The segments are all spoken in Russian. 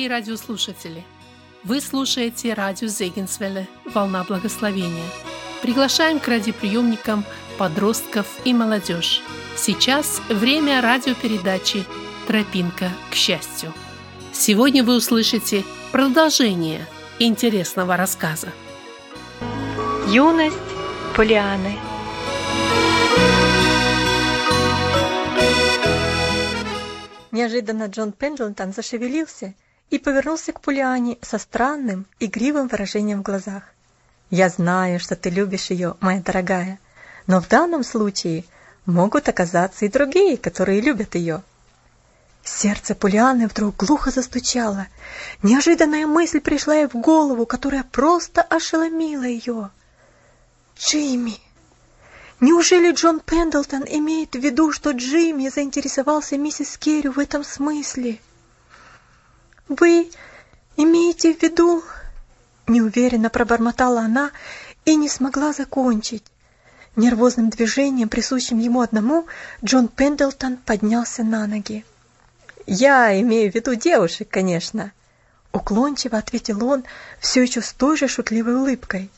Дорогие радиослушатели, вы слушаете радио Зегенсвелле «Волна благословения». Приглашаем к радиоприемникам подростков и молодежь. Сейчас время радиопередачи «Тропинка к счастью». Сегодня вы услышите продолжение интересного рассказа. Юность Полианы – Неожиданно Джон Пендлтон зашевелился и повернулся к Пулиане со странным, игривым выражением в глазах. «Я знаю, что ты любишь ее, моя дорогая, но в данном случае могут оказаться и другие, которые любят ее». Сердце Пулианы вдруг глухо застучало. Неожиданная мысль пришла ей в голову, которая просто ошеломила ее. «Джимми!» Неужели Джон Пендлтон имеет в виду, что Джимми заинтересовался миссис Керри в этом смысле? Вы имеете в виду... Неуверенно пробормотала она и не смогла закончить. Нервозным движением, присущим ему одному, Джон Пендлтон поднялся на ноги. «Я имею в виду девушек, конечно», — уклончиво ответил он, все еще с той же шутливой улыбкой.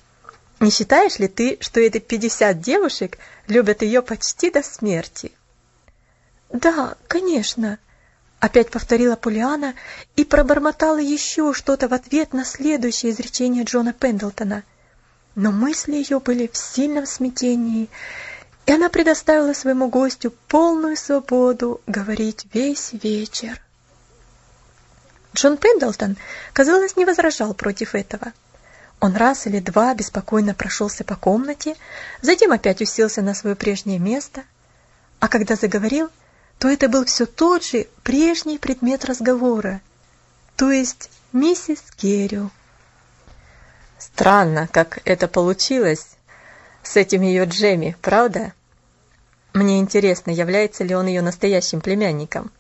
Не считаешь ли ты, что эти пятьдесят девушек любят ее почти до смерти? Да, конечно, опять повторила Полиана и пробормотала еще что-то в ответ на следующее изречение Джона Пендлтона. Но мысли ее были в сильном смятении, и она предоставила своему гостю полную свободу говорить весь вечер. Джон Пендлтон, казалось, не возражал против этого. Он раз или два беспокойно прошелся по комнате, затем опять уселся на свое прежнее место, а когда заговорил, то это был все тот же прежний предмет разговора, то есть миссис Керрю. Странно, как это получилось с этим ее Джемми, правда? Мне интересно, является ли он ее настоящим племянником.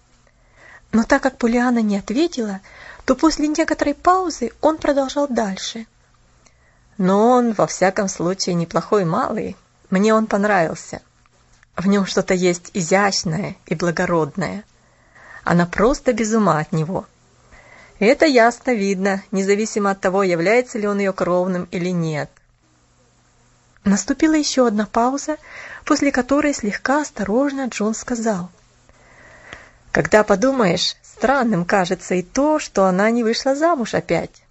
Но так как Полиана не ответила, то после некоторой паузы он продолжал дальше. Но он, во всяком случае, неплохой малый. Мне он понравился. В нем что-то есть изящное и благородное. Она просто без ума от него. И это ясно видно, независимо от того, является ли он ее кровным или нет. Наступила еще одна пауза, после которой слегка осторожно Джон сказал. «Когда подумаешь, странным кажется и то, что она не вышла замуж опять.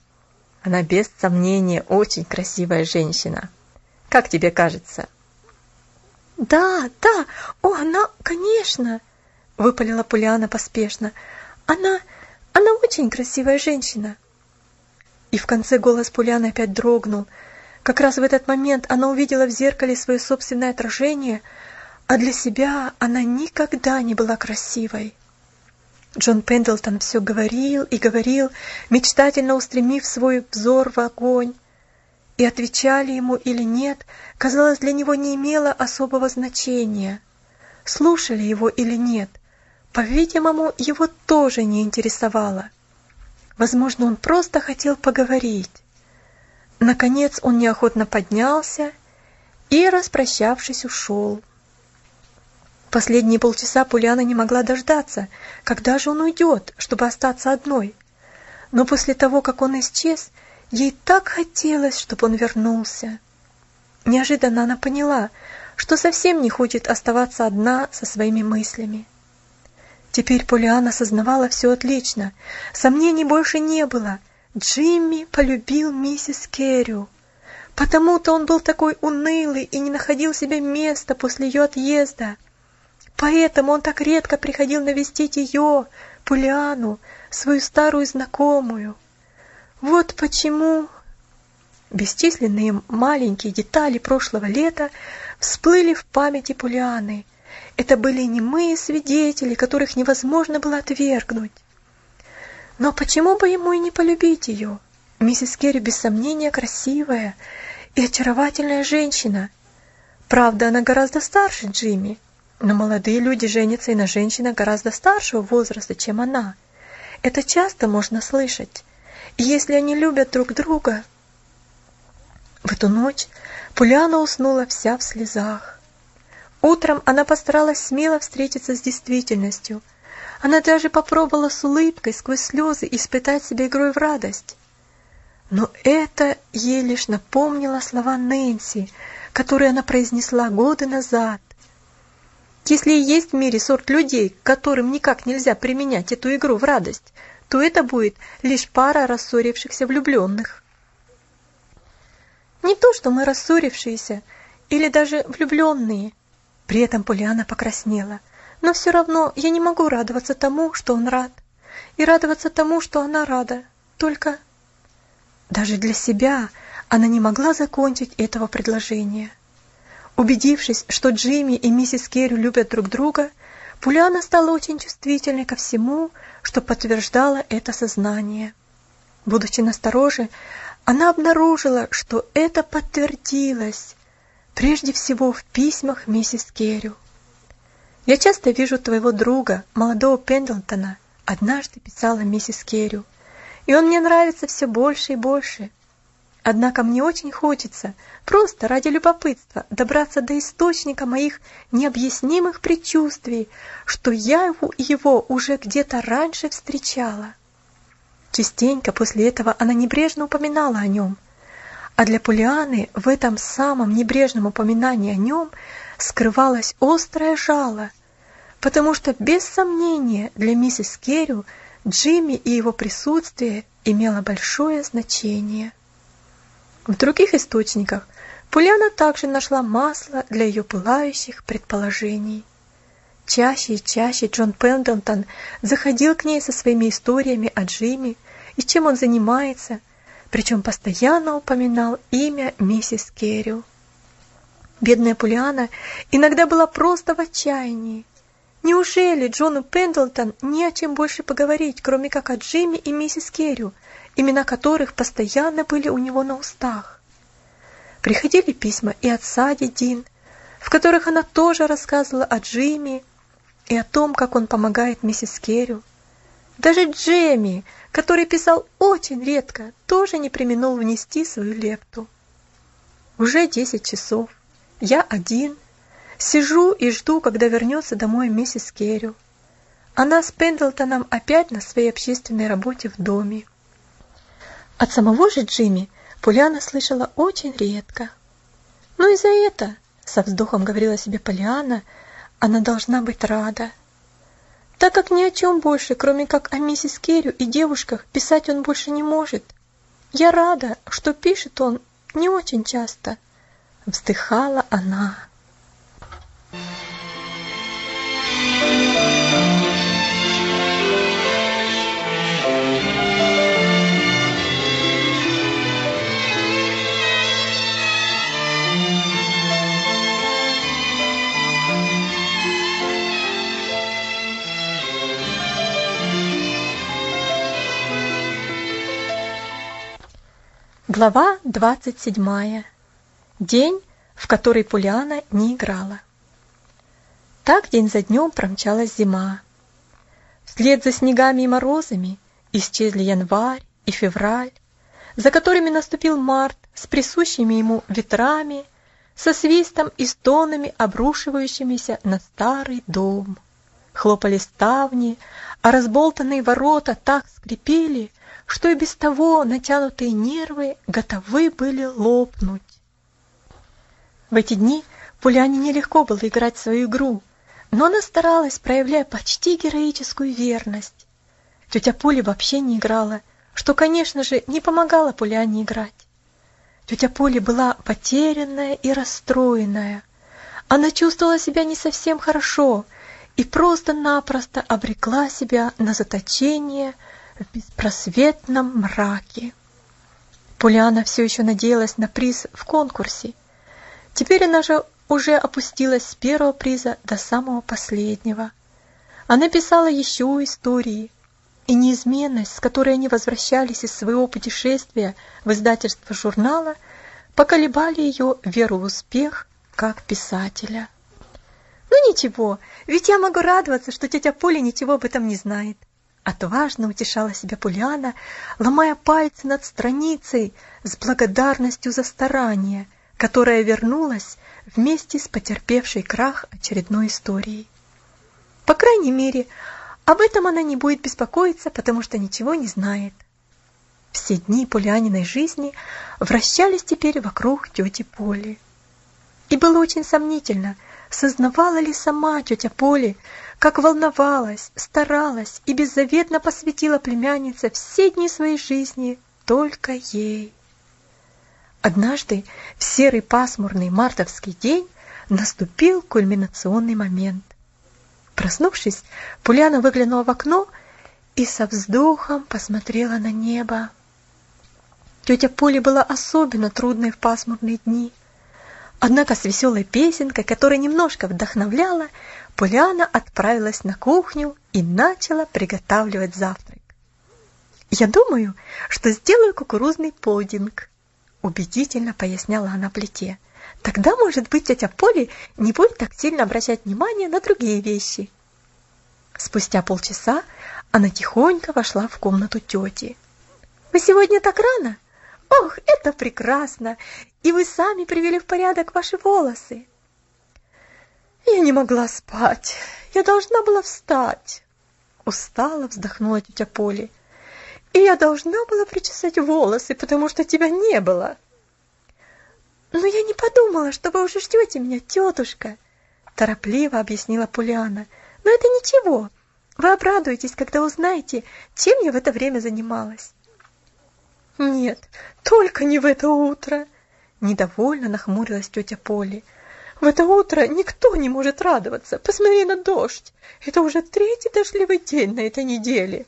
Она без сомнения очень красивая женщина. Как тебе кажется? Да, да, о, она, конечно, выпалила Пулиана поспешно. Она, она очень красивая женщина. И в конце голос Пулианы опять дрогнул. Как раз в этот момент она увидела в зеркале свое собственное отражение, а для себя она никогда не была красивой. Джон Пендлтон все говорил и говорил, мечтательно устремив свой взор в огонь. И отвечали ему или нет, казалось, для него не имело особого значения. Слушали его или нет, по-видимому, его тоже не интересовало. Возможно, он просто хотел поговорить. Наконец он неохотно поднялся и, распрощавшись, ушел. Последние полчаса Пуляна не могла дождаться, когда же он уйдет, чтобы остаться одной. Но после того, как он исчез, ей так хотелось, чтобы он вернулся. Неожиданно она поняла, что совсем не хочет оставаться одна со своими мыслями. Теперь Полиана осознавала все отлично. Сомнений больше не было. Джимми полюбил миссис Керрю. Потому-то он был такой унылый и не находил себе места после ее отъезда. Поэтому он так редко приходил навестить ее, Пулиану, свою старую знакомую. Вот почему бесчисленные маленькие детали прошлого лета всплыли в памяти Пулианы. Это были немые свидетели, которых невозможно было отвергнуть. Но почему бы ему и не полюбить ее? Миссис Керри без сомнения красивая и очаровательная женщина. Правда, она гораздо старше Джимми, но молодые люди женятся и на женщинах гораздо старшего возраста, чем она. Это часто можно слышать. И если они любят друг друга... В эту ночь Пуляна уснула вся в слезах. Утром она постаралась смело встретиться с действительностью. Она даже попробовала с улыбкой сквозь слезы испытать себя игрой в радость. Но это ей лишь напомнило слова Нэнси, которые она произнесла годы назад. Если есть в мире сорт людей, которым никак нельзя применять эту игру в радость, то это будет лишь пара рассорившихся влюбленных. Не то, что мы рассорившиеся или даже влюбленные. При этом Полиана покраснела. Но все равно я не могу радоваться тому, что он рад. И радоваться тому, что она рада. Только даже для себя она не могла закончить этого предложения. Убедившись, что Джимми и миссис Керри любят друг друга, Пуляна стала очень чувствительной ко всему, что подтверждало это сознание. Будучи настороже, она обнаружила, что это подтвердилось, прежде всего в письмах миссис Керрю. «Я часто вижу твоего друга, молодого Пендлтона», однажды писала миссис Керрю, «и он мне нравится все больше и больше. Однако мне очень хочется, просто ради любопытства, добраться до источника моих необъяснимых предчувствий, что я его, уже где-то раньше встречала. Частенько после этого она небрежно упоминала о нем. А для Полианы в этом самом небрежном упоминании о нем скрывалось острое жало, потому что без сомнения для миссис Керрю Джимми и его присутствие имело большое значение. В других источниках Пуляна также нашла масло для ее пылающих предположений. Чаще и чаще Джон Пендлтон заходил к ней со своими историями о Джимми и чем он занимается, причем постоянно упоминал имя миссис Керрю. Бедная Пулиана иногда была просто в отчаянии. Неужели Джону Пендлтон не о чем больше поговорить, кроме как о Джимми и миссис Керрю, имена которых постоянно были у него на устах. Приходили письма и от Сади Дин, в которых она тоже рассказывала о Джимми и о том, как он помогает миссис Керрю. Даже Джемми, который писал очень редко, тоже не применул внести свою лепту. Уже десять часов. Я один. Сижу и жду, когда вернется домой миссис Керрю. Она с Пендлтоном опять на своей общественной работе в доме. От самого же Джимми Поляна слышала очень редко. Ну и за это, со вздохом говорила себе Поляна, она должна быть рада. Так как ни о чем больше, кроме как о миссис Керрю и девушках, писать он больше не может. Я рада, что пишет он не очень часто. Вздыхала она. Глава двадцать седьмая. День, в который Пуляна не играла. Так день за днем промчалась зима. Вслед за снегами и морозами исчезли январь и февраль, за которыми наступил март с присущими ему ветрами, со свистом и стонами, обрушивающимися на старый дом. Хлопали ставни, а разболтанные ворота так скрипели, что и без того натянутые нервы готовы были лопнуть. В эти дни Пуляне нелегко было играть свою игру, но она старалась, проявляя почти героическую верность. Тетя Поля вообще не играла, что, конечно же, не помогало Пуляне играть. Тетя Поля была потерянная и расстроенная. Она чувствовала себя не совсем хорошо и просто-напросто обрекла себя на заточение – в беспросветном мраке. Пуляна все еще надеялась на приз в конкурсе. Теперь она же уже опустилась с первого приза до самого последнего. Она писала еще истории, и неизменность, с которой они возвращались из своего путешествия в издательство журнала, поколебали ее веру в успех как писателя. Ну ничего, ведь я могу радоваться, что тетя Поля ничего об этом не знает. Отважно утешала себя Пуляна, ломая пальцы над страницей с благодарностью за старание, которая вернулась вместе с потерпевшей крах очередной историей. По крайней мере, об этом она не будет беспокоиться, потому что ничего не знает. Все дни Полианиной жизни вращались теперь вокруг тети Поли. И было очень сомнительно, сознавала ли сама тетя Поли, как волновалась, старалась и беззаветно посвятила племяннице все дни своей жизни только ей. Однажды, в серый пасмурный мартовский день, наступил кульминационный момент. Проснувшись, Пуляна выглянула в окно и со вздохом посмотрела на небо. Тетя Поли была особенно трудной в пасмурные дни. Однако с веселой песенкой, которая немножко вдохновляла, Поляна отправилась на кухню и начала приготавливать завтрак. «Я думаю, что сделаю кукурузный пудинг», — убедительно поясняла она плите. «Тогда, может быть, тетя Поли не будет так сильно обращать внимание на другие вещи». Спустя полчаса она тихонько вошла в комнату тети. «Вы сегодня так рано?» Ох, это прекрасно! И вы сами привели в порядок ваши волосы. Я не могла спать. Я должна была встать. Устало вздохнула тетя Поли. И я должна была причесать волосы, потому что тебя не было. Но я не подумала, что вы уже ждете меня, тетушка, торопливо объяснила Полиана. Но это ничего. Вы обрадуетесь, когда узнаете, чем я в это время занималась. Нет, только не в это утро. Недовольно нахмурилась тетя Поли. В это утро никто не может радоваться. Посмотри на дождь. Это уже третий дождливый день на этой неделе.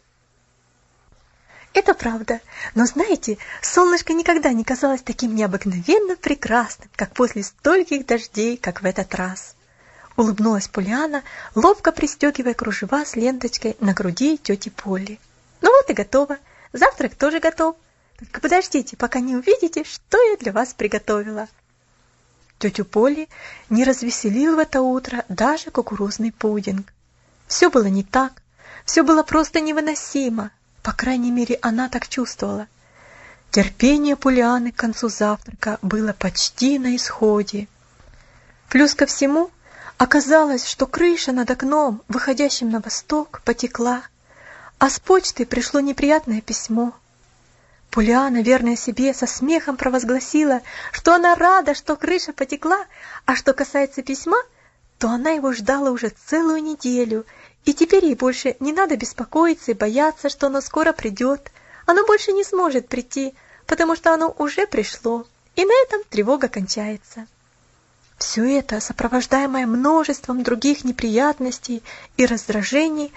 Это правда. Но знаете, солнышко никогда не казалось таким необыкновенно прекрасным, как после стольких дождей, как в этот раз. Улыбнулась Полиана, ловко пристегивая кружева с ленточкой на груди тети Поли. Ну вот и готово. Завтрак тоже готов. Только подождите, пока не увидите, что я для вас приготовила. Тетю Поли не развеселил в это утро даже кукурузный пудинг. Все было не так, все было просто невыносимо, по крайней мере, она так чувствовала. Терпение Пулианы к концу завтрака было почти на исходе. Плюс ко всему, оказалось, что крыша над окном, выходящим на восток, потекла, а с почты пришло неприятное письмо. Пуляна, верная себе, со смехом провозгласила, что она рада, что крыша потекла, а что касается письма, то она его ждала уже целую неделю, и теперь ей больше не надо беспокоиться и бояться, что оно скоро придет. Оно больше не сможет прийти, потому что оно уже пришло, и на этом тревога кончается. Все это, сопровождаемое множеством других неприятностей и раздражений,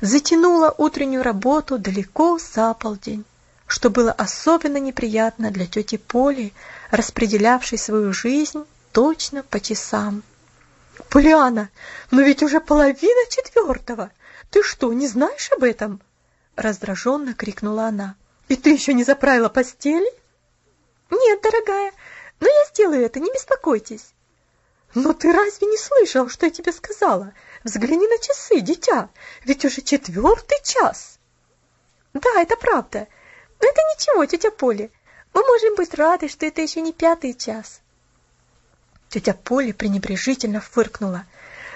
затянуло утреннюю работу далеко за полдень что было особенно неприятно для тети Поли, распределявшей свою жизнь точно по часам. «Полиана, но ведь уже половина четвертого! Ты что, не знаешь об этом?» Раздраженно крикнула она. «И ты еще не заправила постели?» «Нет, дорогая, но я сделаю это, не беспокойтесь». «Но ты разве не слышал, что я тебе сказала? Взгляни на часы, дитя, ведь уже четвертый час». «Да, это правда. Но это ничего, тетя Поля. Мы можем быть рады, что это еще не пятый час. Тетя Поля пренебрежительно фыркнула.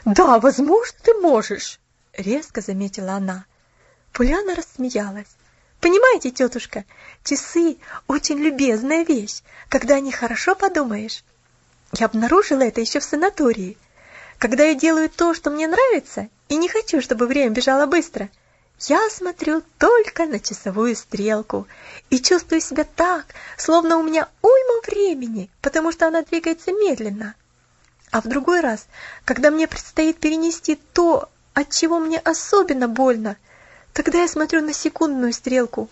Да, возможно, ты можешь, резко заметила она. Поляна рассмеялась. Понимаете, тетушка, часы очень любезная вещь, когда о них хорошо подумаешь. Я обнаружила это еще в санатории. Когда я делаю то, что мне нравится, и не хочу, чтобы время бежало быстро, я смотрю только на часовую стрелку и чувствую себя так, словно у меня уйма времени, потому что она двигается медленно. А в другой раз, когда мне предстоит перенести то, от чего мне особенно больно, тогда я смотрю на секундную стрелку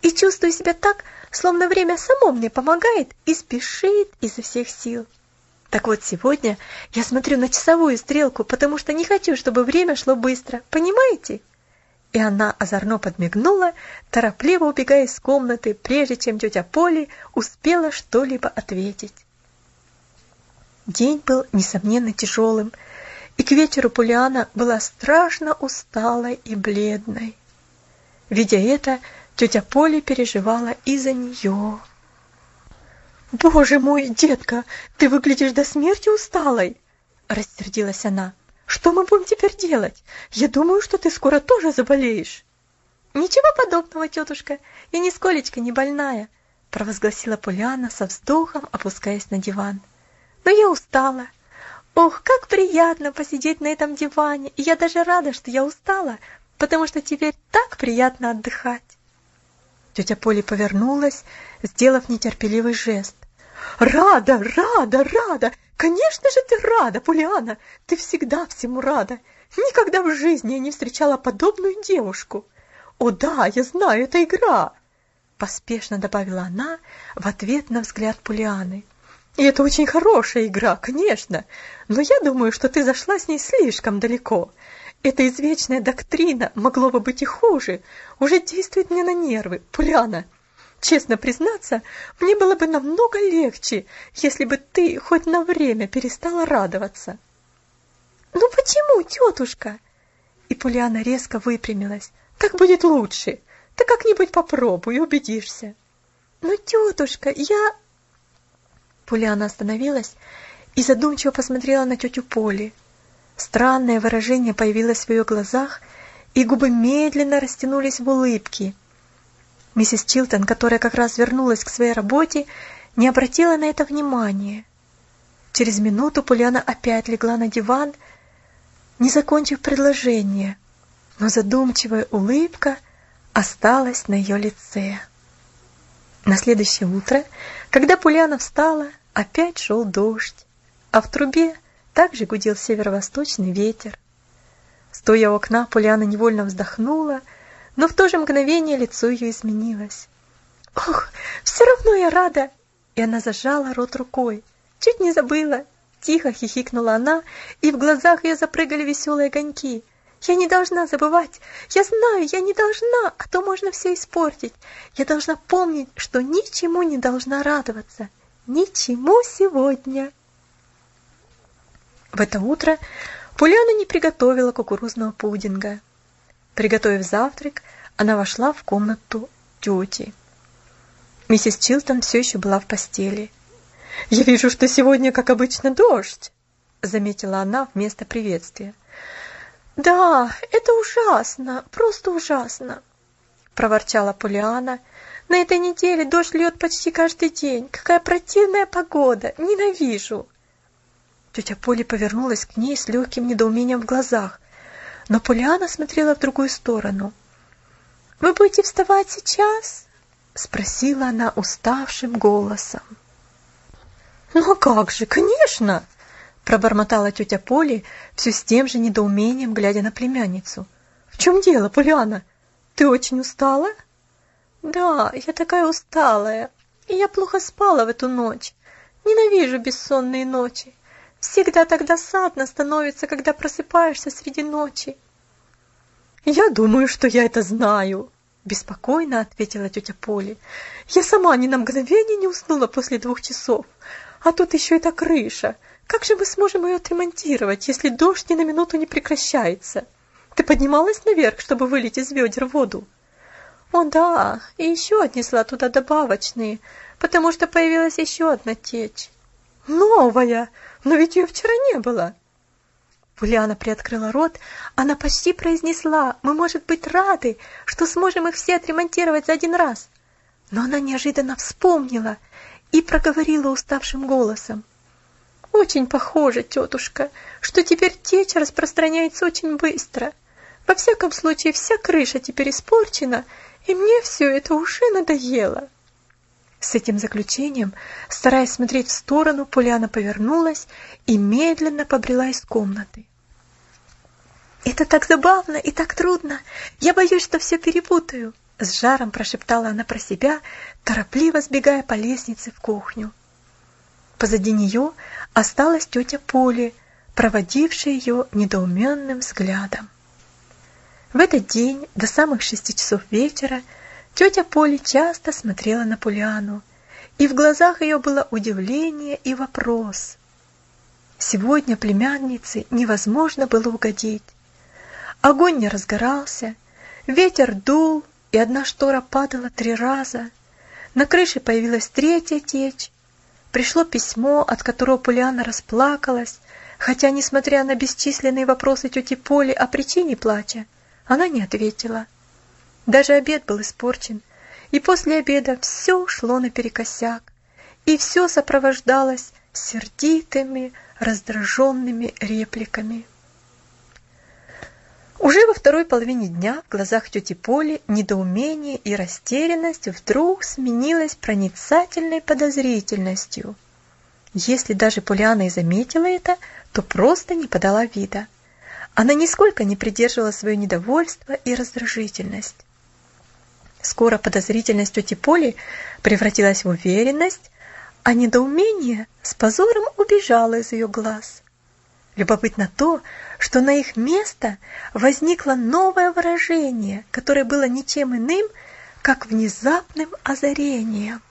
и чувствую себя так, словно время само мне помогает и спешит изо всех сил. Так вот, сегодня я смотрю на часовую стрелку, потому что не хочу, чтобы время шло быстро. Понимаете? И она озорно подмигнула, торопливо убегая из комнаты, прежде чем тетя Поли успела что-либо ответить. День был, несомненно, тяжелым, и к вечеру Полиана была страшно усталой и бледной. Видя это, тетя Поли переживала и за нее. «Боже мой, детка, ты выглядишь до смерти усталой!» — рассердилась она. Что мы будем теперь делать? Я думаю, что ты скоро тоже заболеешь». «Ничего подобного, тетушка, я нисколечко не больная», провозгласила Поляна со вздохом, опускаясь на диван. «Но я устала. Ох, как приятно посидеть на этом диване, и я даже рада, что я устала, потому что теперь так приятно отдыхать». Тетя Поля повернулась, сделав нетерпеливый жест. «Рада, рада, рада! Конечно же ты рада, Полиана! Ты всегда всему рада! Никогда в жизни я не встречала подобную девушку!» «О да, я знаю, это игра!» Поспешно добавила она в ответ на взгляд Пулианы. «И это очень хорошая игра, конечно, но я думаю, что ты зашла с ней слишком далеко. Эта извечная доктрина, могло бы быть и хуже, уже действует мне на нервы, Пуляна. Честно признаться, мне было бы намного легче, если бы ты хоть на время перестала радоваться». «Ну почему, тетушка?» И Пуляна резко выпрямилась. Так будет лучше. Ты как-нибудь попробуй, убедишься. Но, тетушка, я... Пуляна остановилась и задумчиво посмотрела на тетю Поли. Странное выражение появилось в ее глазах, и губы медленно растянулись в улыбке. Миссис Чилтон, которая как раз вернулась к своей работе, не обратила на это внимания. Через минуту Пуляна опять легла на диван, не закончив предложение но задумчивая улыбка осталась на ее лице. На следующее утро, когда Пуляна встала, опять шел дождь, а в трубе также гудел северо-восточный ветер. Стоя у окна, Пуляна невольно вздохнула, но в то же мгновение лицо ее изменилось. «Ох, все равно я рада!» И она зажала рот рукой. «Чуть не забыла!» Тихо хихикнула она, и в глазах ее запрыгали веселые огоньки. Я не должна забывать. Я знаю, я не должна, а то можно все испортить. Я должна помнить, что ничему не должна радоваться. Ничему сегодня. В это утро Пуляна не приготовила кукурузного пудинга. Приготовив завтрак, она вошла в комнату тети. Миссис Чилтон все еще была в постели. «Я вижу, что сегодня, как обычно, дождь», — заметила она вместо приветствия. «Да, это ужасно, просто ужасно!» — проворчала Полиана. «На этой неделе дождь льет почти каждый день. Какая противная погода! Ненавижу!» Тетя Поля повернулась к ней с легким недоумением в глазах, но Полиана смотрела в другую сторону. «Вы будете вставать сейчас?» — спросила она уставшим голосом. «Ну как же, конечно!» пробормотала тетя Поли все с тем же недоумением, глядя на племянницу. «В чем дело, Поляна? Ты очень устала?» «Да, я такая усталая, и я плохо спала в эту ночь. Ненавижу бессонные ночи. Всегда так досадно становится, когда просыпаешься среди ночи». «Я думаю, что я это знаю», — беспокойно ответила тетя Поли. «Я сама ни на мгновение не уснула после двух часов, а тут еще эта крыша». Как же мы сможем ее отремонтировать, если дождь ни на минуту не прекращается? Ты поднималась наверх, чтобы вылить из ведер воду? О да, и еще отнесла туда добавочные, потому что появилась еще одна течь. Новая, но ведь ее вчера не было. Пуляна приоткрыла рот, она почти произнесла, мы, может быть, рады, что сможем их все отремонтировать за один раз. Но она неожиданно вспомнила и проговорила уставшим голосом. Очень похоже, тетушка, что теперь течь распространяется очень быстро. Во всяком случае, вся крыша теперь испорчена, и мне все это уже надоело. С этим заключением, стараясь смотреть в сторону, Поляна повернулась и медленно побрела из комнаты. «Это так забавно и так трудно! Я боюсь, что все перепутаю!» С жаром прошептала она про себя, торопливо сбегая по лестнице в кухню. Позади нее осталась тетя Поли, проводившая ее недоуменным взглядом. В этот день до самых шести часов вечера тетя Поли часто смотрела на Полиану, и в глазах ее было удивление и вопрос. Сегодня племяннице невозможно было угодить. Огонь не разгорался, ветер дул, и одна штора падала три раза. На крыше появилась третья течь, Пришло письмо, от которого Полиана расплакалась, хотя, несмотря на бесчисленные вопросы тети Поли о причине плача, она не ответила. Даже обед был испорчен, и после обеда все шло наперекосяк, и все сопровождалось сердитыми, раздраженными репликами. Уже во второй половине дня в глазах тети Поли недоумение и растерянность вдруг сменилась проницательной подозрительностью. Если даже Полиана и заметила это, то просто не подала вида. Она нисколько не придерживала свое недовольство и раздражительность. Скоро подозрительность тети Поли превратилась в уверенность, а недоумение с позором убежало из ее глаз. Любопытно то, что на их место возникло новое выражение, которое было ничем иным, как внезапным озарением.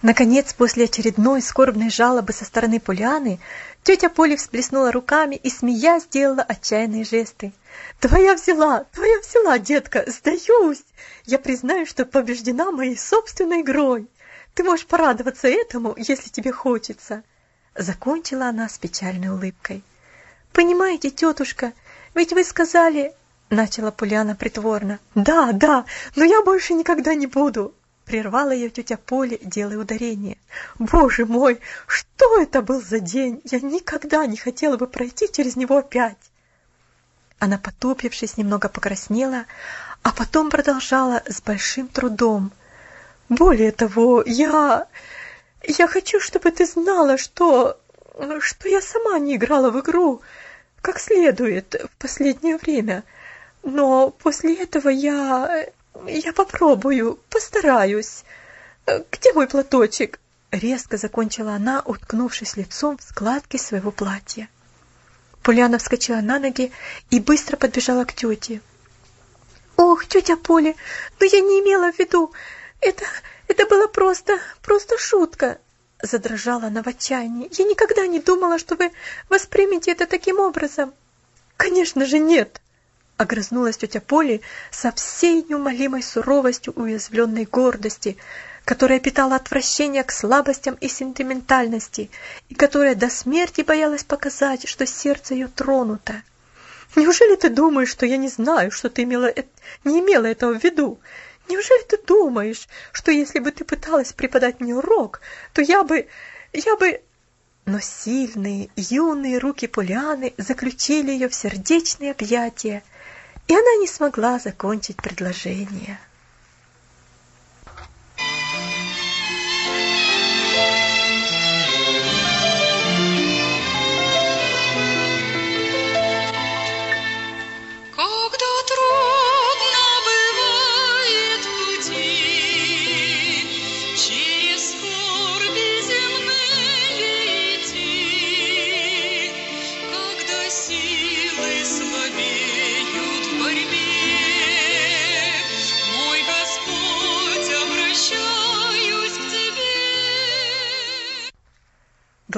Наконец, после очередной скорбной жалобы со стороны Поляны, тетя Поли всплеснула руками и, смея, сделала отчаянные жесты. «Твоя взяла, твоя взяла, детка, сдаюсь! Я признаю, что побеждена моей собственной игрой. Ты можешь порадоваться этому, если тебе хочется». Закончила она с печальной улыбкой. «Понимаете, тетушка, ведь вы сказали...» Начала Поляна притворно. «Да, да, но я больше никогда не буду!» Прервала ее тетя Поля, делая ударение. «Боже мой, что это был за день? Я никогда не хотела бы пройти через него опять!» Она, потупившись, немного покраснела, а потом продолжала с большим трудом. «Более того, я... Я хочу, чтобы ты знала, что... что я сама не играла в игру как следует в последнее время. Но после этого я... я попробую, постараюсь. Где мой платочек?» Резко закончила она, уткнувшись лицом в складки своего платья. Поляна вскочила на ноги и быстро подбежала к тете. «Ох, тетя Поля, но я не имела в виду. Это, это было просто, просто шутка!» Задрожала она в отчаянии. «Я никогда не думала, что вы воспримете это таким образом!» «Конечно же нет!» Огрызнулась тетя Поли со всей неумолимой суровостью уязвленной гордости, которая питала отвращение к слабостям и сентиментальности, и которая до смерти боялась показать, что сердце ее тронуто. «Неужели ты думаешь, что я не знаю, что ты имела, не имела этого в виду? Неужели ты думаешь, что если бы ты пыталась преподать мне урок, то я бы... я бы...» Но сильные, юные руки Полианы заключили ее в сердечные объятия, и она не смогла закончить предложение.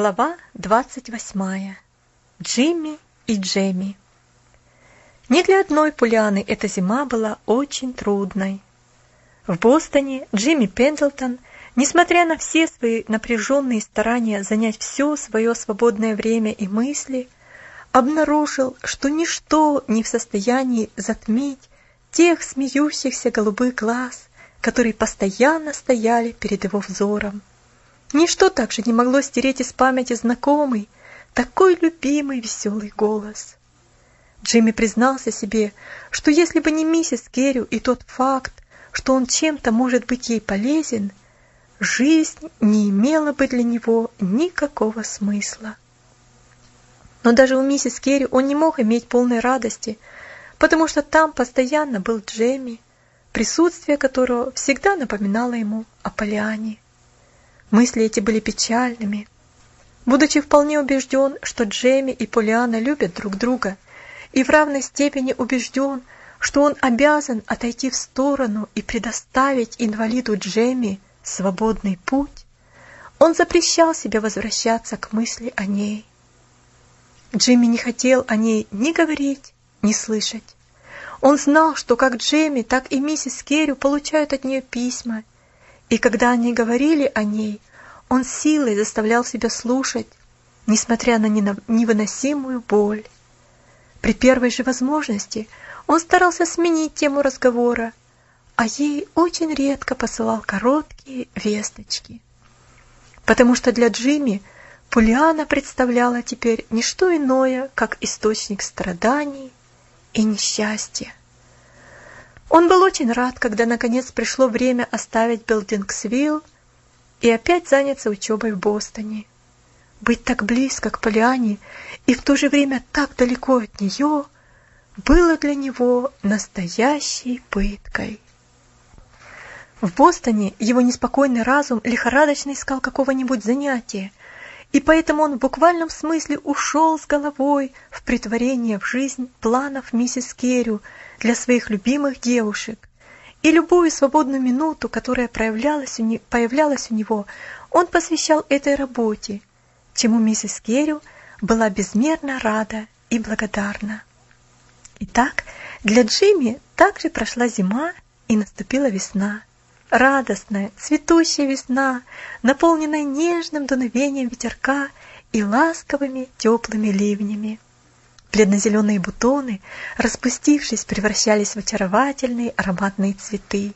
Глава двадцать восьмая. Джимми и Джемми. Не для одной Пуляны эта зима была очень трудной. В Бостоне Джимми Пендлтон, несмотря на все свои напряженные старания занять все свое свободное время и мысли, обнаружил, что ничто не в состоянии затмить тех смеющихся голубых глаз, которые постоянно стояли перед его взором. Ничто также не могло стереть из памяти знакомый, такой любимый веселый голос. Джимми признался себе, что если бы не миссис Керрю и тот факт, что он чем-то может быть ей полезен, жизнь не имела бы для него никакого смысла. Но даже у миссис Керри он не мог иметь полной радости, потому что там постоянно был Джемми, присутствие которого всегда напоминало ему о Полиане. Мысли эти были печальными. Будучи вполне убежден, что Джейми и Полиана любят друг друга, и в равной степени убежден, что он обязан отойти в сторону и предоставить инвалиду Джейми свободный путь, он запрещал себе возвращаться к мысли о ней. Джимми не хотел о ней ни говорить, ни слышать. Он знал, что как Джейми, так и миссис Керрю получают от нее письма и когда они говорили о ней, он силой заставлял себя слушать, несмотря на невыносимую боль. При первой же возможности он старался сменить тему разговора, а ей очень редко посылал короткие весточки. Потому что для Джимми Пулиана представляла теперь не что иное, как источник страданий и несчастья. Он был очень рад, когда наконец пришло время оставить Билдингсвилл и опять заняться учебой в Бостоне. Быть так близко к Полиане и в то же время так далеко от нее было для него настоящей пыткой. В Бостоне его неспокойный разум лихорадочно искал какого-нибудь занятия, и поэтому он в буквальном смысле ушел с головой в притворение в жизнь планов миссис Керрю для своих любимых девушек. И любую свободную минуту, которая проявлялась у не, появлялась у него, он посвящал этой работе, чему миссис Керрю была безмерно рада и благодарна. Итак, для Джимми также прошла зима и наступила весна радостная, цветущая весна, наполненная нежным дуновением ветерка и ласковыми теплыми ливнями. Бледно-зеленые бутоны, распустившись, превращались в очаровательные ароматные цветы.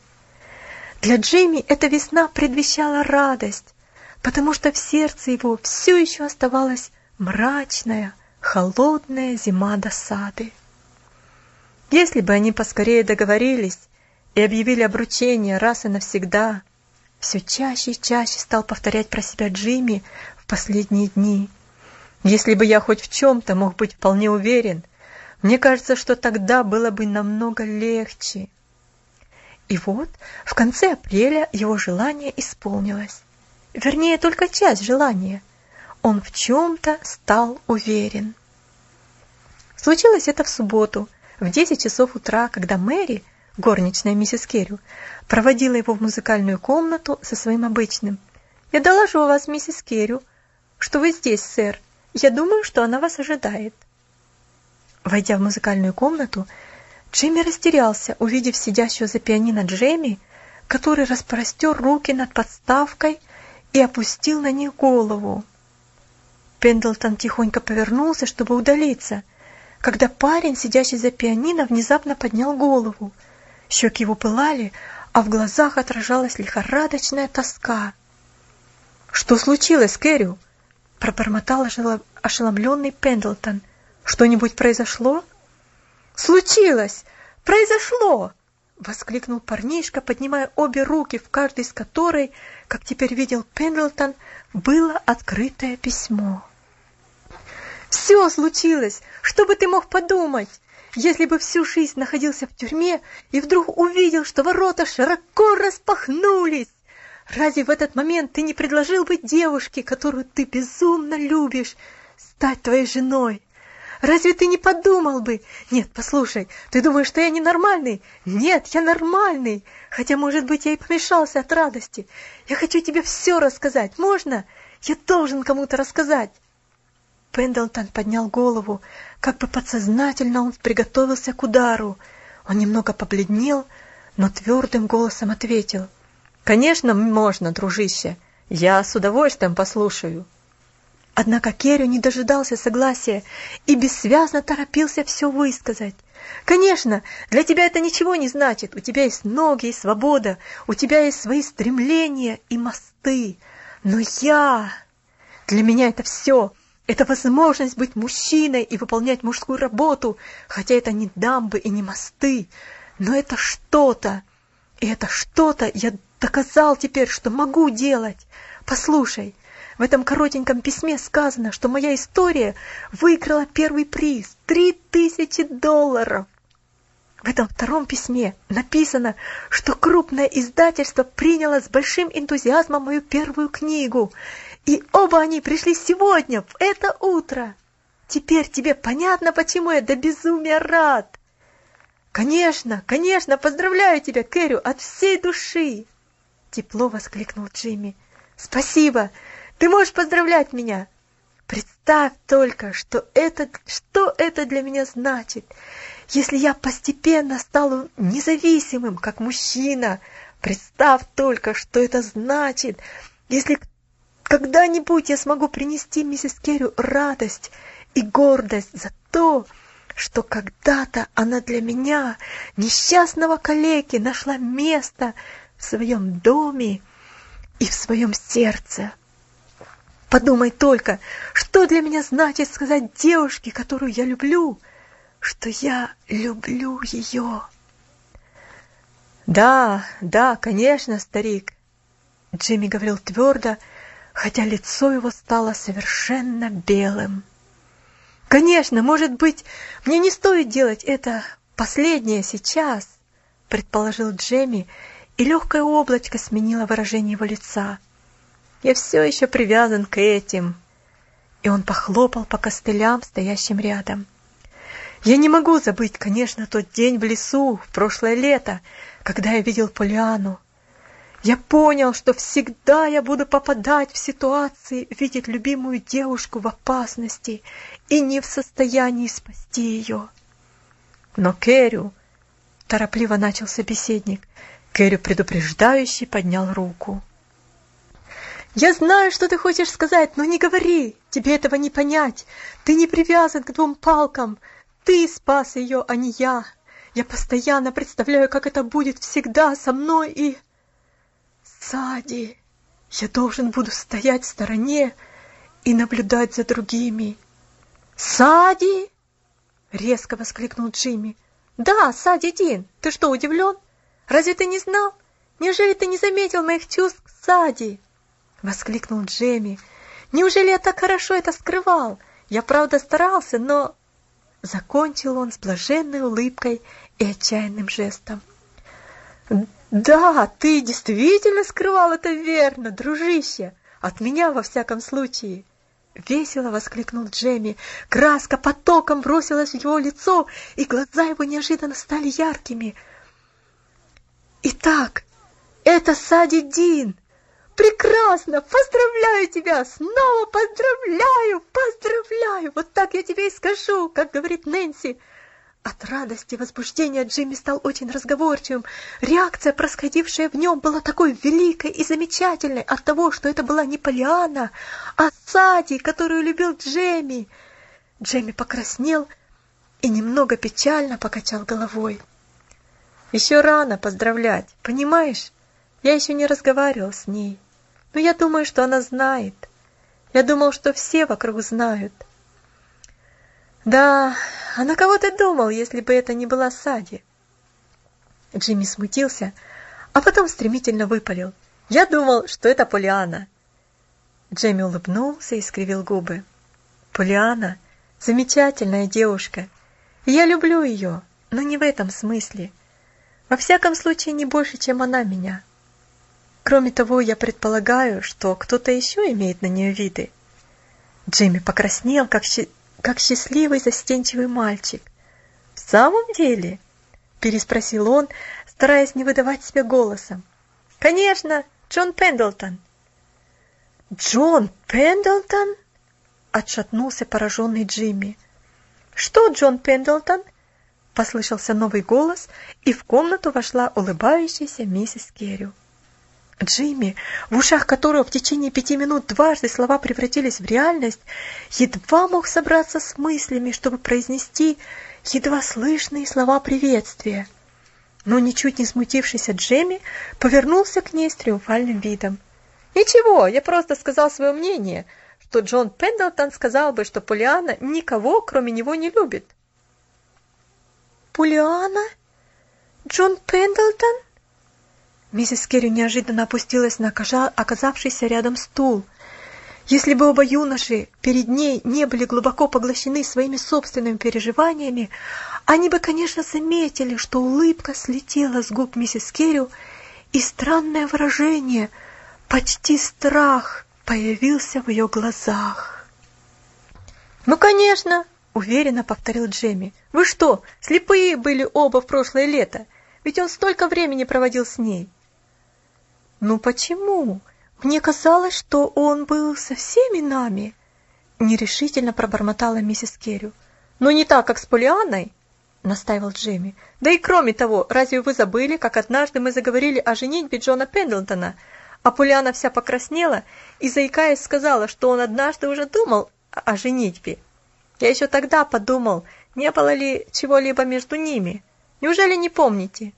Для Джимми эта весна предвещала радость, потому что в сердце его все еще оставалась мрачная, холодная зима досады. Если бы они поскорее договорились, и объявили обручение раз и навсегда. Все чаще и чаще стал повторять про себя Джимми в последние дни. Если бы я хоть в чем-то мог быть вполне уверен, мне кажется, что тогда было бы намного легче. И вот в конце апреля его желание исполнилось. Вернее, только часть желания. Он в чем-то стал уверен. Случилось это в субботу, в 10 часов утра, когда Мэри – горничная миссис Керрю, проводила его в музыкальную комнату со своим обычным. «Я доложу вас, миссис Керрю, что вы здесь, сэр. Я думаю, что она вас ожидает». Войдя в музыкальную комнату, Джимми растерялся, увидев сидящего за пианино Джейми, который распростер руки над подставкой и опустил на них голову. Пендлтон тихонько повернулся, чтобы удалиться, когда парень, сидящий за пианино, внезапно поднял голову — Щеки его пылали, а в глазах отражалась лихорадочная тоска. «Что случилось, Кэррю?» — пробормотал ошеломленный Пендлтон. «Что-нибудь произошло?» «Случилось! Произошло!» — воскликнул парнишка, поднимая обе руки, в каждой из которой, как теперь видел Пендлтон, было открытое письмо. «Все случилось! Что бы ты мог подумать? Если бы всю жизнь находился в тюрьме и вдруг увидел, что ворота широко распахнулись? Разве в этот момент ты не предложил бы девушке, которую ты безумно любишь, стать твоей женой? Разве ты не подумал бы? Нет, послушай, ты думаешь, что я ненормальный? Нет, я нормальный. Хотя, может быть, я и помешался от радости. Я хочу тебе все рассказать. Можно? Я должен кому-то рассказать. Пендлтон поднял голову, как бы подсознательно он приготовился к удару. Он немного побледнел, но твердым голосом ответил. «Конечно, можно, дружище. Я с удовольствием послушаю». Однако Керри не дожидался согласия и бессвязно торопился все высказать. «Конечно, для тебя это ничего не значит. У тебя есть ноги и свобода, у тебя есть свои стремления и мосты. Но я... Для меня это все. Это возможность быть мужчиной и выполнять мужскую работу, хотя это не дамбы и не мосты, но это что-то. И это что-то я доказал теперь, что могу делать. Послушай, в этом коротеньком письме сказано, что моя история выиграла первый приз — три тысячи долларов. В этом втором письме написано, что крупное издательство приняло с большим энтузиазмом мою первую книгу, и оба они пришли сегодня, в это утро. Теперь тебе понятно, почему я до безумия рад. Конечно, конечно, поздравляю тебя, Кэрю, от всей души. Тепло воскликнул Джимми. Спасибо, ты можешь поздравлять меня. Представь только, что это, что это для меня значит. Если я постепенно стану независимым, как мужчина, представь только, что это значит, если когда-нибудь я смогу принести миссис Керрю радость и гордость за то, что когда-то она для меня, несчастного калеки, нашла место в своем доме и в своем сердце. Подумай только, что для меня значит сказать девушке, которую я люблю, что я люблю ее. Да, да, конечно, старик, Джимми говорил твердо, хотя лицо его стало совершенно белым. Конечно, может быть, мне не стоит делать это последнее сейчас, предположил Джемми, и легкое облачко сменило выражение его лица. Я все еще привязан к этим. И он похлопал по костылям, стоящим рядом. Я не могу забыть, конечно, тот день в лесу, в прошлое лето, когда я видел Полиану. Я понял, что всегда я буду попадать в ситуации, видеть любимую девушку в опасности и не в состоянии спасти ее. Но Кэрю, торопливо начал собеседник, Кэрю предупреждающий поднял руку. Я знаю, что ты хочешь сказать, но не говори. Тебе этого не понять. Ты не привязан к двум палкам. Ты спас ее, а не я. Я постоянно представляю, как это будет всегда со мной и... Сади, я должен буду стоять в стороне и наблюдать за другими. Сади! Резко воскликнул Джимми. Да, Сади Дин, ты что, удивлен? Разве ты не знал? Неужели ты не заметил моих чувств к Сади? Воскликнул Джимми. Неужели я так хорошо это скрывал? Я правда старался, но... Закончил он с блаженной улыбкой и отчаянным жестом. Да, ты действительно скрывал это верно, дружище. От меня во всяком случае. Весело воскликнул Джемми. Краска потоком бросилась в его лицо, и глаза его неожиданно стали яркими. Итак, это Сади Дин. Прекрасно! Поздравляю тебя! Снова поздравляю! Поздравляю! Вот так я тебе и скажу, как говорит Нэнси. От радости и возбуждения Джимми стал очень разговорчивым. Реакция, происходившая в нем, была такой великой и замечательной от того, что это была не Полиана, а Сади, которую любил Джемми. Джемми покраснел и немного печально покачал головой. Еще рано поздравлять, понимаешь? Я еще не разговаривал с ней, но я думаю, что она знает. Я думал, что все вокруг знают. Да, а на кого ты думал, если бы это не была Сади? Джимми смутился, а потом стремительно выпалил. Я думал, что это Полиана. Джимми улыбнулся и скривил губы. Полиана — замечательная девушка. Я люблю ее, но не в этом смысле. Во всяком случае, не больше, чем она меня. Кроме того, я предполагаю, что кто-то еще имеет на нее виды. Джимми покраснел, как как счастливый застенчивый мальчик. «В самом деле?» – переспросил он, стараясь не выдавать себя голосом. «Конечно, Джон Пендлтон». «Джон Пендлтон?» – отшатнулся пораженный Джимми. «Что, Джон Пендлтон?» – послышался новый голос, и в комнату вошла улыбающаяся миссис Керрю. Джимми, в ушах которого в течение пяти минут дважды слова превратились в реальность, едва мог собраться с мыслями, чтобы произнести едва слышные слова приветствия. Но ничуть не смутившийся Джемми повернулся к ней с триумфальным видом. «Ничего, я просто сказал свое мнение, что Джон Пендлтон сказал бы, что Полиана никого, кроме него, не любит». «Полиана? Джон Пендлтон?» Миссис Керри неожиданно опустилась на оказавшийся рядом стул. Если бы оба юноши перед ней не были глубоко поглощены своими собственными переживаниями, они бы, конечно, заметили, что улыбка слетела с губ миссис Керрю, и странное выражение, почти страх, появился в ее глазах. «Ну, конечно!» — уверенно повторил Джемми. «Вы что, слепые были оба в прошлое лето? Ведь он столько времени проводил с ней!» «Ну почему? Мне казалось, что он был со всеми нами!» Нерешительно пробормотала миссис Керрю. «Но не так, как с Полианной!» настаивал Джимми. «Да и кроме того, разве вы забыли, как однажды мы заговорили о женитьбе Джона Пендлтона, А Пуляна вся покраснела и, заикаясь, сказала, что он однажды уже думал о женитьбе. Я еще тогда подумал, не было ли чего-либо между ними. Неужели не помните?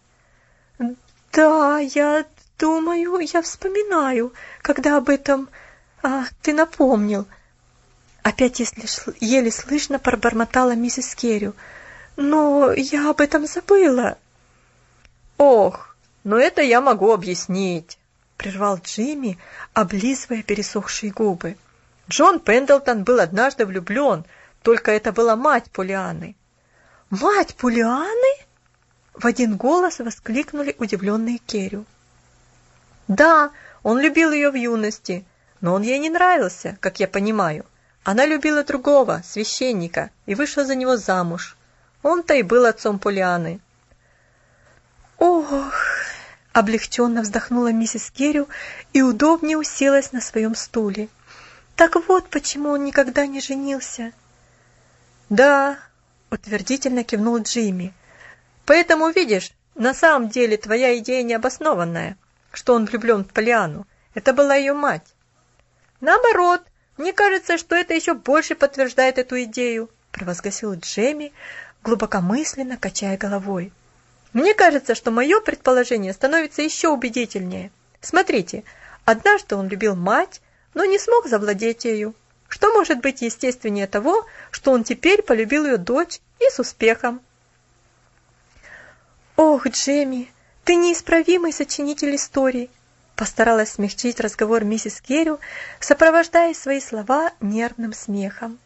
Да, я думаю, я вспоминаю, когда об этом а, ты напомнил. Опять если еле слышно пробормотала миссис Керрю. Но я об этом забыла. Ох, но это я могу объяснить, прервал Джимми, облизывая пересохшие губы. Джон Пендлтон был однажды влюблен, только это была мать Полианы. Мать Полианы? В один голос воскликнули удивленные Керю. Да, он любил ее в юности, но он ей не нравился, как я понимаю. Она любила другого, священника, и вышла за него замуж. Он-то и был отцом Полианы. Ох, облегченно вздохнула миссис Керю и удобнее уселась на своем стуле. Так вот почему он никогда не женился. Да, утвердительно кивнул Джимми. Поэтому, видишь, на самом деле твоя идея необоснованная, что он влюблен в Полиану. Это была ее мать. Наоборот, мне кажется, что это еще больше подтверждает эту идею, провозгласил Джемми, глубокомысленно качая головой. Мне кажется, что мое предположение становится еще убедительнее. Смотрите, однажды он любил мать, но не смог завладеть ею. Что может быть естественнее того, что он теперь полюбил ее дочь и с успехом? Ох, Джемми, ты неисправимый сочинитель историй, постаралась смягчить разговор миссис Керрю, сопровождая свои слова нервным смехом.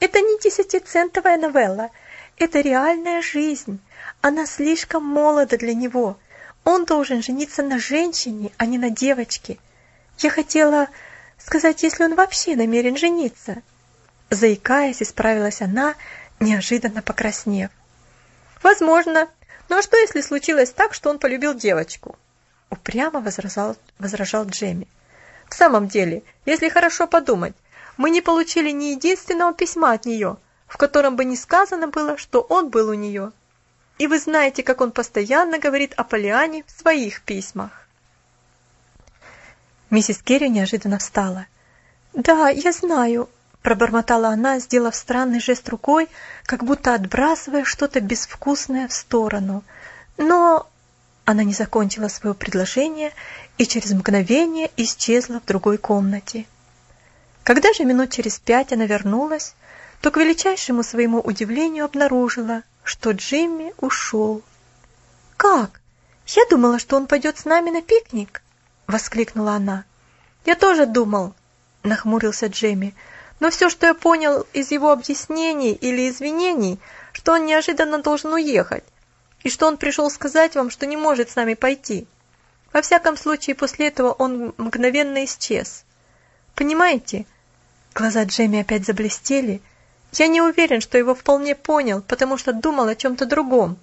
Это не десятицентовая новелла, это реальная жизнь. Она слишком молода для него. Он должен жениться на женщине, а не на девочке. Я хотела сказать, если он вообще намерен жениться. Заикаясь, исправилась она, неожиданно покраснев. Возможно. Но а что если случилось так, что он полюбил девочку? Упрямо возражал, возражал Джемми. В самом деле, если хорошо подумать, мы не получили ни единственного письма от нее, в котором бы не сказано было, что он был у нее. И вы знаете, как он постоянно говорит о Полиане в своих письмах. Миссис Керри неожиданно встала. «Да, я знаю», — пробормотала она, сделав странный жест рукой, как будто отбрасывая что-то безвкусное в сторону. «Но...» Она не закончила свое предложение и через мгновение исчезла в другой комнате. Когда же минут через пять она вернулась, то к величайшему своему удивлению обнаружила, что Джимми ушел. «Как? Я думала, что он пойдет с нами на пикник!» воскликнула она. Я тоже думал, нахмурился Джейми. Но все, что я понял из его объяснений или извинений, что он неожиданно должен уехать, и что он пришел сказать вам, что не может с нами пойти. Во всяком случае, после этого он мгновенно исчез. Понимаете? Глаза Джейми опять заблестели. Я не уверен, что его вполне понял, потому что думал о чем-то другом.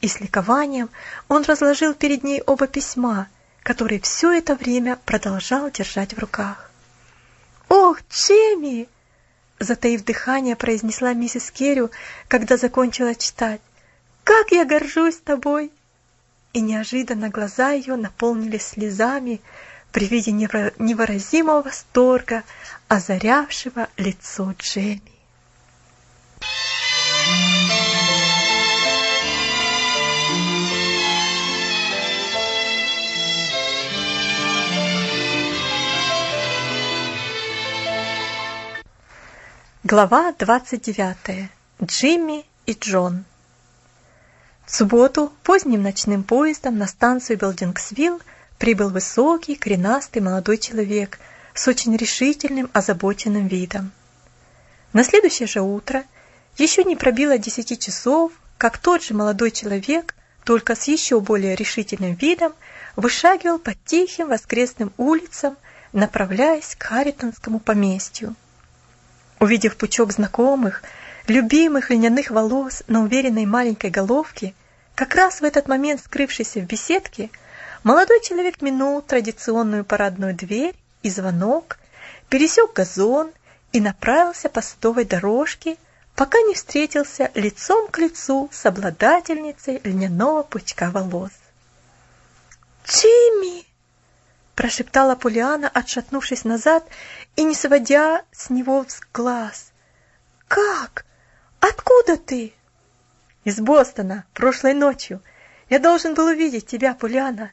И с ликованием он разложил перед ней оба письма, который все это время продолжал держать в руках. «Ох, Джемми!» Затаив дыхание, произнесла миссис Керрю, когда закончила читать. «Как я горжусь тобой!» И неожиданно глаза ее наполнились слезами при виде невыразимого восторга, озарявшего лицо Джемми. Глава 29. Джимми и Джон. В субботу поздним ночным поездом на станцию Белдингсвилл прибыл высокий, коренастый молодой человек с очень решительным, озабоченным видом. На следующее же утро еще не пробило десяти часов, как тот же молодой человек, только с еще более решительным видом, вышагивал по тихим воскресным улицам, направляясь к Харитонскому поместью. Увидев пучок знакомых, любимых льняных волос на уверенной маленькой головке, как раз в этот момент скрывшийся в беседке, молодой человек минул традиционную парадную дверь и звонок, пересек газон и направился по садовой дорожке, пока не встретился лицом к лицу с обладательницей льняного пучка волос. «Джимми!» Прошептала Полиана, отшатнувшись назад и не сводя с него глаз. «Как? Откуда ты?» «Из Бостона, прошлой ночью. Я должен был увидеть тебя, Полиана».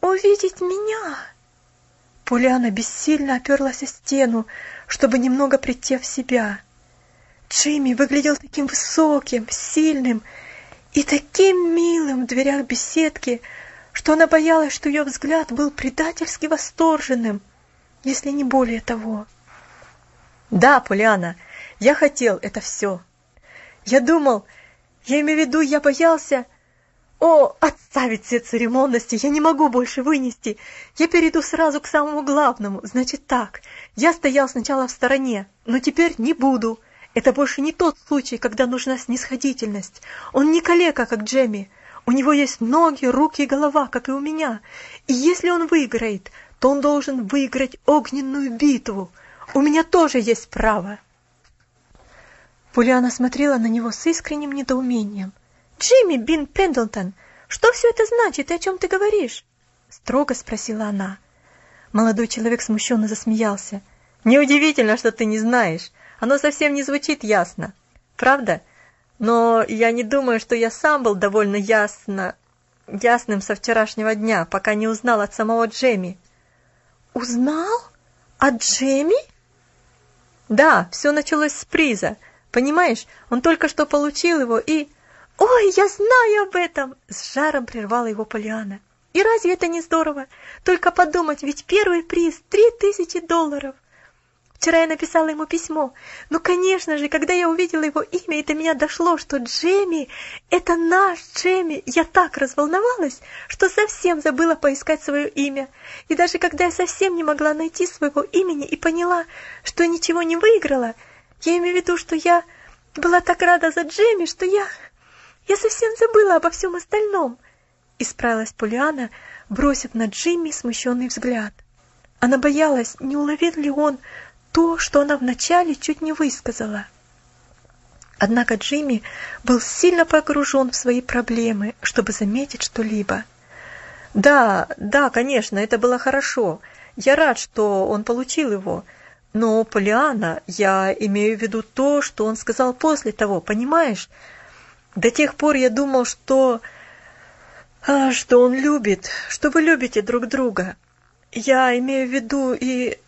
«Увидеть меня?» Полиана бессильно оперлась о стену, чтобы немного прийти в себя. Джимми выглядел таким высоким, сильным и таким милым в дверях беседки, что она боялась, что ее взгляд был предательски восторженным, если не более того. «Да, Полиана, я хотел это все. Я думал, я имею в виду, я боялся, о, отставить все церемонности, я не могу больше вынести. Я перейду сразу к самому главному. Значит так, я стоял сначала в стороне, но теперь не буду. Это больше не тот случай, когда нужна снисходительность. Он не калека, как Джемми. У него есть ноги, руки и голова, как и у меня. И если он выиграет, то он должен выиграть огненную битву. У меня тоже есть право. Пулиана смотрела на него с искренним недоумением. «Джимми Бин Пендлтон, что все это значит и о чем ты говоришь?» Строго спросила она. Молодой человек смущенно засмеялся. «Неудивительно, что ты не знаешь. Оно совсем не звучит ясно. Правда? Но я не думаю, что я сам был довольно ясно... ясным со вчерашнего дня, пока не узнал от самого Джемми». «Узнал? От Джемми?» «Да, все началось с приза. Понимаешь, он только что получил его и...» «Ой, я знаю об этом!» — с жаром прервала его Полиана. «И разве это не здорово? Только подумать, ведь первый приз — три тысячи долларов!» Вчера я написала ему письмо. Ну, конечно же, когда я увидела его имя, и до меня дошло, что Джемми — это наш Джемми, я так разволновалась, что совсем забыла поискать свое имя. И даже когда я совсем не могла найти своего имени и поняла, что ничего не выиграла, я имею в виду, что я была так рада за Джемми, что я... Я совсем забыла обо всем остальном!» Исправилась Полиана, бросив на Джимми смущенный взгляд. Она боялась, не уловит ли он то, что она вначале чуть не высказала. Однако Джимми был сильно погружен в свои проблемы, чтобы заметить что-либо. «Да, да, конечно, это было хорошо. Я рад, что он получил его. Но, Полиана, я имею в виду то, что он сказал после того, понимаешь? До тех пор я думал, что... А, что он любит, что вы любите друг друга. Я имею в виду и...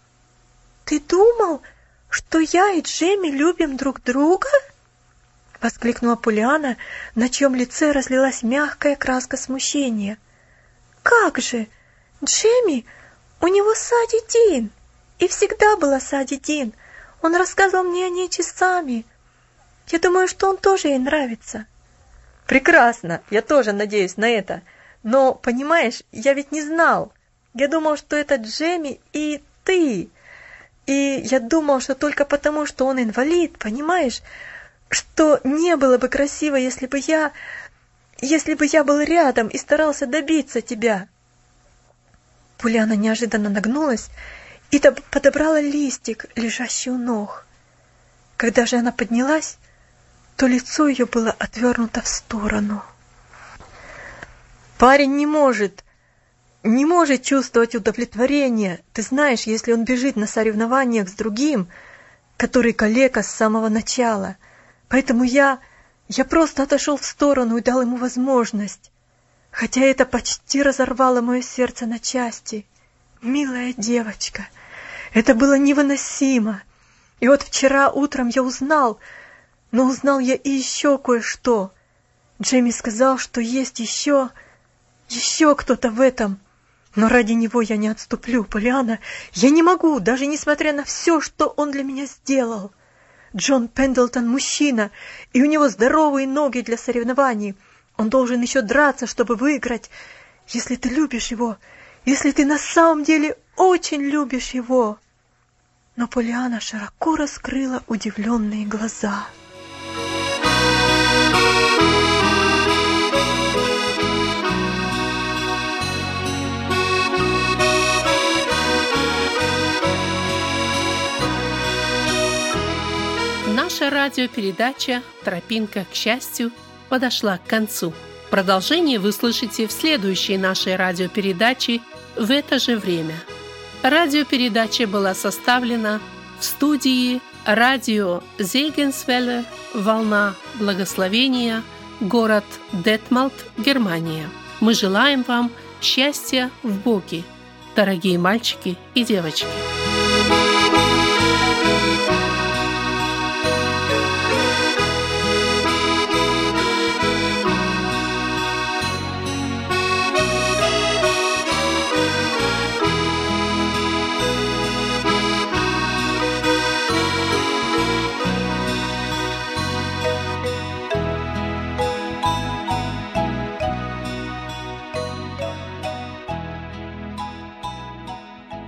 Ты думал, что я и Джемми любим друг друга? Воскликнула Пулиана, на чьем лице разлилась мягкая краска смущения. Как же? Джемми, у него Сади Дин. И всегда была Сади Дин. Он рассказывал мне о ней часами. Я думаю, что он тоже ей нравится. Прекрасно, я тоже надеюсь на это. Но, понимаешь, я ведь не знал. Я думал, что это Джемми и ты. И я думал, что только потому, что он инвалид, понимаешь, что не было бы красиво, если бы я... если бы я был рядом и старался добиться тебя. Пуляна неожиданно нагнулась и подобрала листик, лежащий у ног. Когда же она поднялась, то лицо ее было отвернуто в сторону. Парень не может, не может чувствовать удовлетворение. Ты знаешь, если он бежит на соревнованиях с другим, который калека с самого начала. Поэтому я, я просто отошел в сторону и дал ему возможность. Хотя это почти разорвало мое сердце на части. Милая девочка, это было невыносимо. И вот вчера утром я узнал, но узнал я и еще кое-что. Джейми сказал, что есть еще... еще кто-то в этом. Но ради него я не отступлю, Полиана. Я не могу, даже несмотря на все, что он для меня сделал. Джон Пендлтон мужчина, и у него здоровые ноги для соревнований. Он должен еще драться, чтобы выиграть. Если ты любишь его, если ты на самом деле очень любишь его. Но Полиана широко раскрыла удивленные глаза. Наша радиопередача «Тропинка к счастью» подошла к концу. Продолжение вы слышите в следующей нашей радиопередаче в это же время. Радиопередача была составлена в студии радио Зейгенсвелле «Волна благословения», город Детмалт, Германия. Мы желаем вам счастья в Боге, дорогие мальчики и девочки.